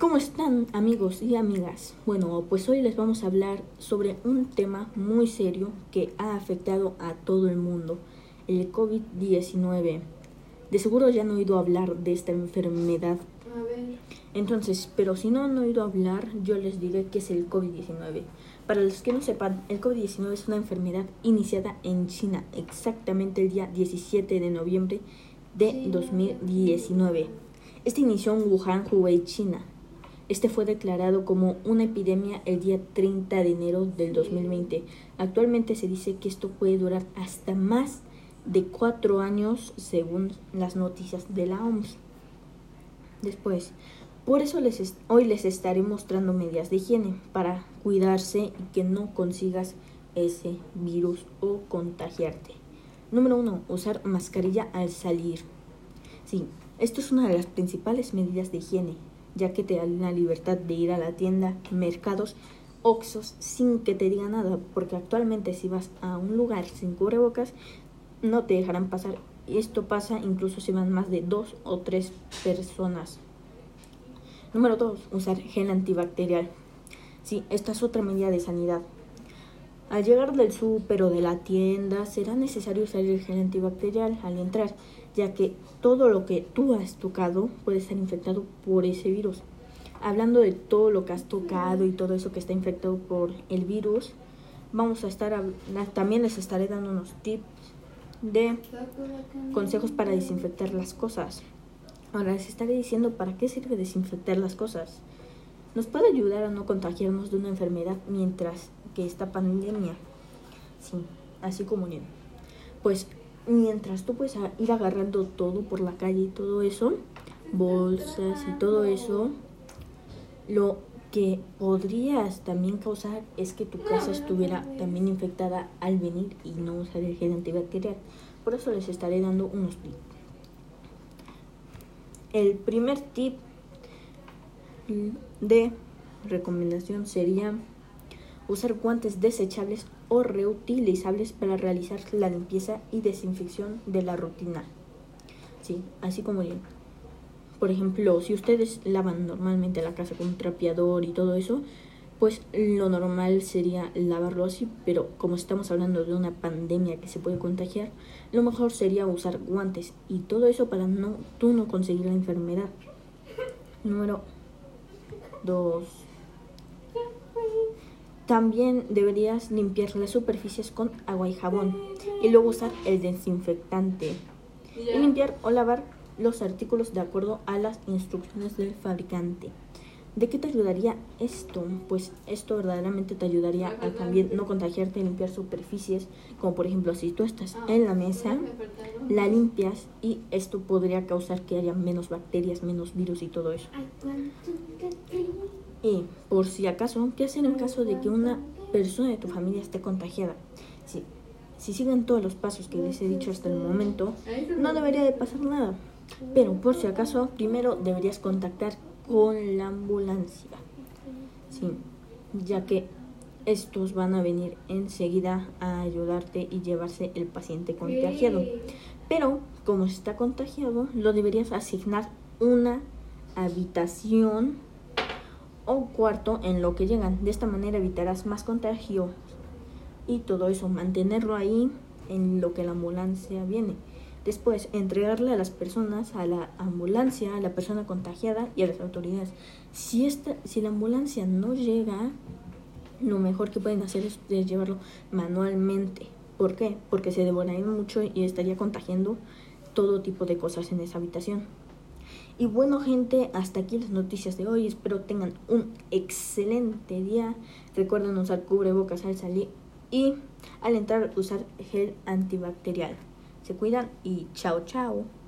¿Cómo están amigos y amigas? Bueno, pues hoy les vamos a hablar sobre un tema muy serio que ha afectado a todo el mundo, el COVID-19. De seguro ya han oído hablar de esta enfermedad. A ver. Entonces, pero si no han oído hablar, yo les diré qué es el COVID-19. Para los que no sepan, el COVID-19 es una enfermedad iniciada en China exactamente el día 17 de noviembre de 2019. Este inició en Wuhan, Hubei, China. Este fue declarado como una epidemia el día 30 de enero del 2020. Actualmente se dice que esto puede durar hasta más de cuatro años según las noticias de la OMS. Después, por eso les hoy les estaré mostrando medidas de higiene para cuidarse y que no consigas ese virus o contagiarte. Número uno, usar mascarilla al salir. Sí, esto es una de las principales medidas de higiene ya que te dan la libertad de ir a la tienda, mercados, oxos, sin que te diga nada, porque actualmente si vas a un lugar sin cubrebocas, no te dejarán pasar. Y esto pasa incluso si van más de dos o tres personas. Número dos, usar gel antibacterial. Sí, esta es otra medida de sanidad. Al llegar del súper o de la tienda, será necesario usar el gel antibacterial al entrar, ya que todo lo que tú has tocado puede estar infectado por ese virus. Hablando de todo lo que has tocado y todo eso que está infectado por el virus, vamos a estar también les estaré dando unos tips de consejos para desinfectar las cosas. Ahora les estaré diciendo para qué sirve desinfectar las cosas. Nos puede ayudar a no contagiarnos de una enfermedad mientras que esta pandemia. Sí, así como bien. Pues mientras tú puedes ir agarrando todo por la calle y todo eso, bolsas y todo eso, lo que podrías también causar es que tu casa estuviera también infectada al venir y no usar el gel antibacterial. Por eso les estaré dando unos tips. El primer tip de recomendación sería usar guantes desechables o reutilizables para realizar la limpieza y desinfección de la rutina. Sí, así como bien. Por ejemplo, si ustedes lavan normalmente la casa con un trapeador y todo eso, pues lo normal sería lavarlo así, pero como estamos hablando de una pandemia que se puede contagiar, lo mejor sería usar guantes y todo eso para no tú no conseguir la enfermedad. Número 2 también deberías limpiar las superficies con agua y jabón y luego usar el desinfectante. Y limpiar o lavar los artículos de acuerdo a las instrucciones del fabricante. ¿De qué te ayudaría esto? Pues esto verdaderamente te ayudaría a también no contagiarte y limpiar superficies, como por ejemplo si tú estás en la mesa, la limpias y esto podría causar que haya menos bacterias, menos virus y todo eso. Y por si acaso, ¿qué hacer en caso de que una persona de tu familia esté contagiada? Si, si siguen todos los pasos que les he dicho hasta el momento, no debería de pasar nada. Pero por si acaso, primero deberías contactar con la ambulancia. Sí, ya que estos van a venir enseguida a ayudarte y llevarse el paciente contagiado. Pero como está contagiado, lo deberías asignar una habitación o cuarto en lo que llegan. De esta manera evitarás más contagio y todo eso, mantenerlo ahí en lo que la ambulancia viene. Después, entregarle a las personas, a la ambulancia, a la persona contagiada y a las autoridades. Si, esta, si la ambulancia no llega, lo mejor que pueden hacer es, llevarlo manualmente. ¿Por qué? Porque se devoraría mucho y estaría contagiando todo tipo de cosas en esa habitación. Y bueno gente, hasta aquí las noticias de hoy. Espero tengan un excelente día. Recuerden usar cubrebocas al salir y al entrar usar gel antibacterial. Se cuidan y chao chao.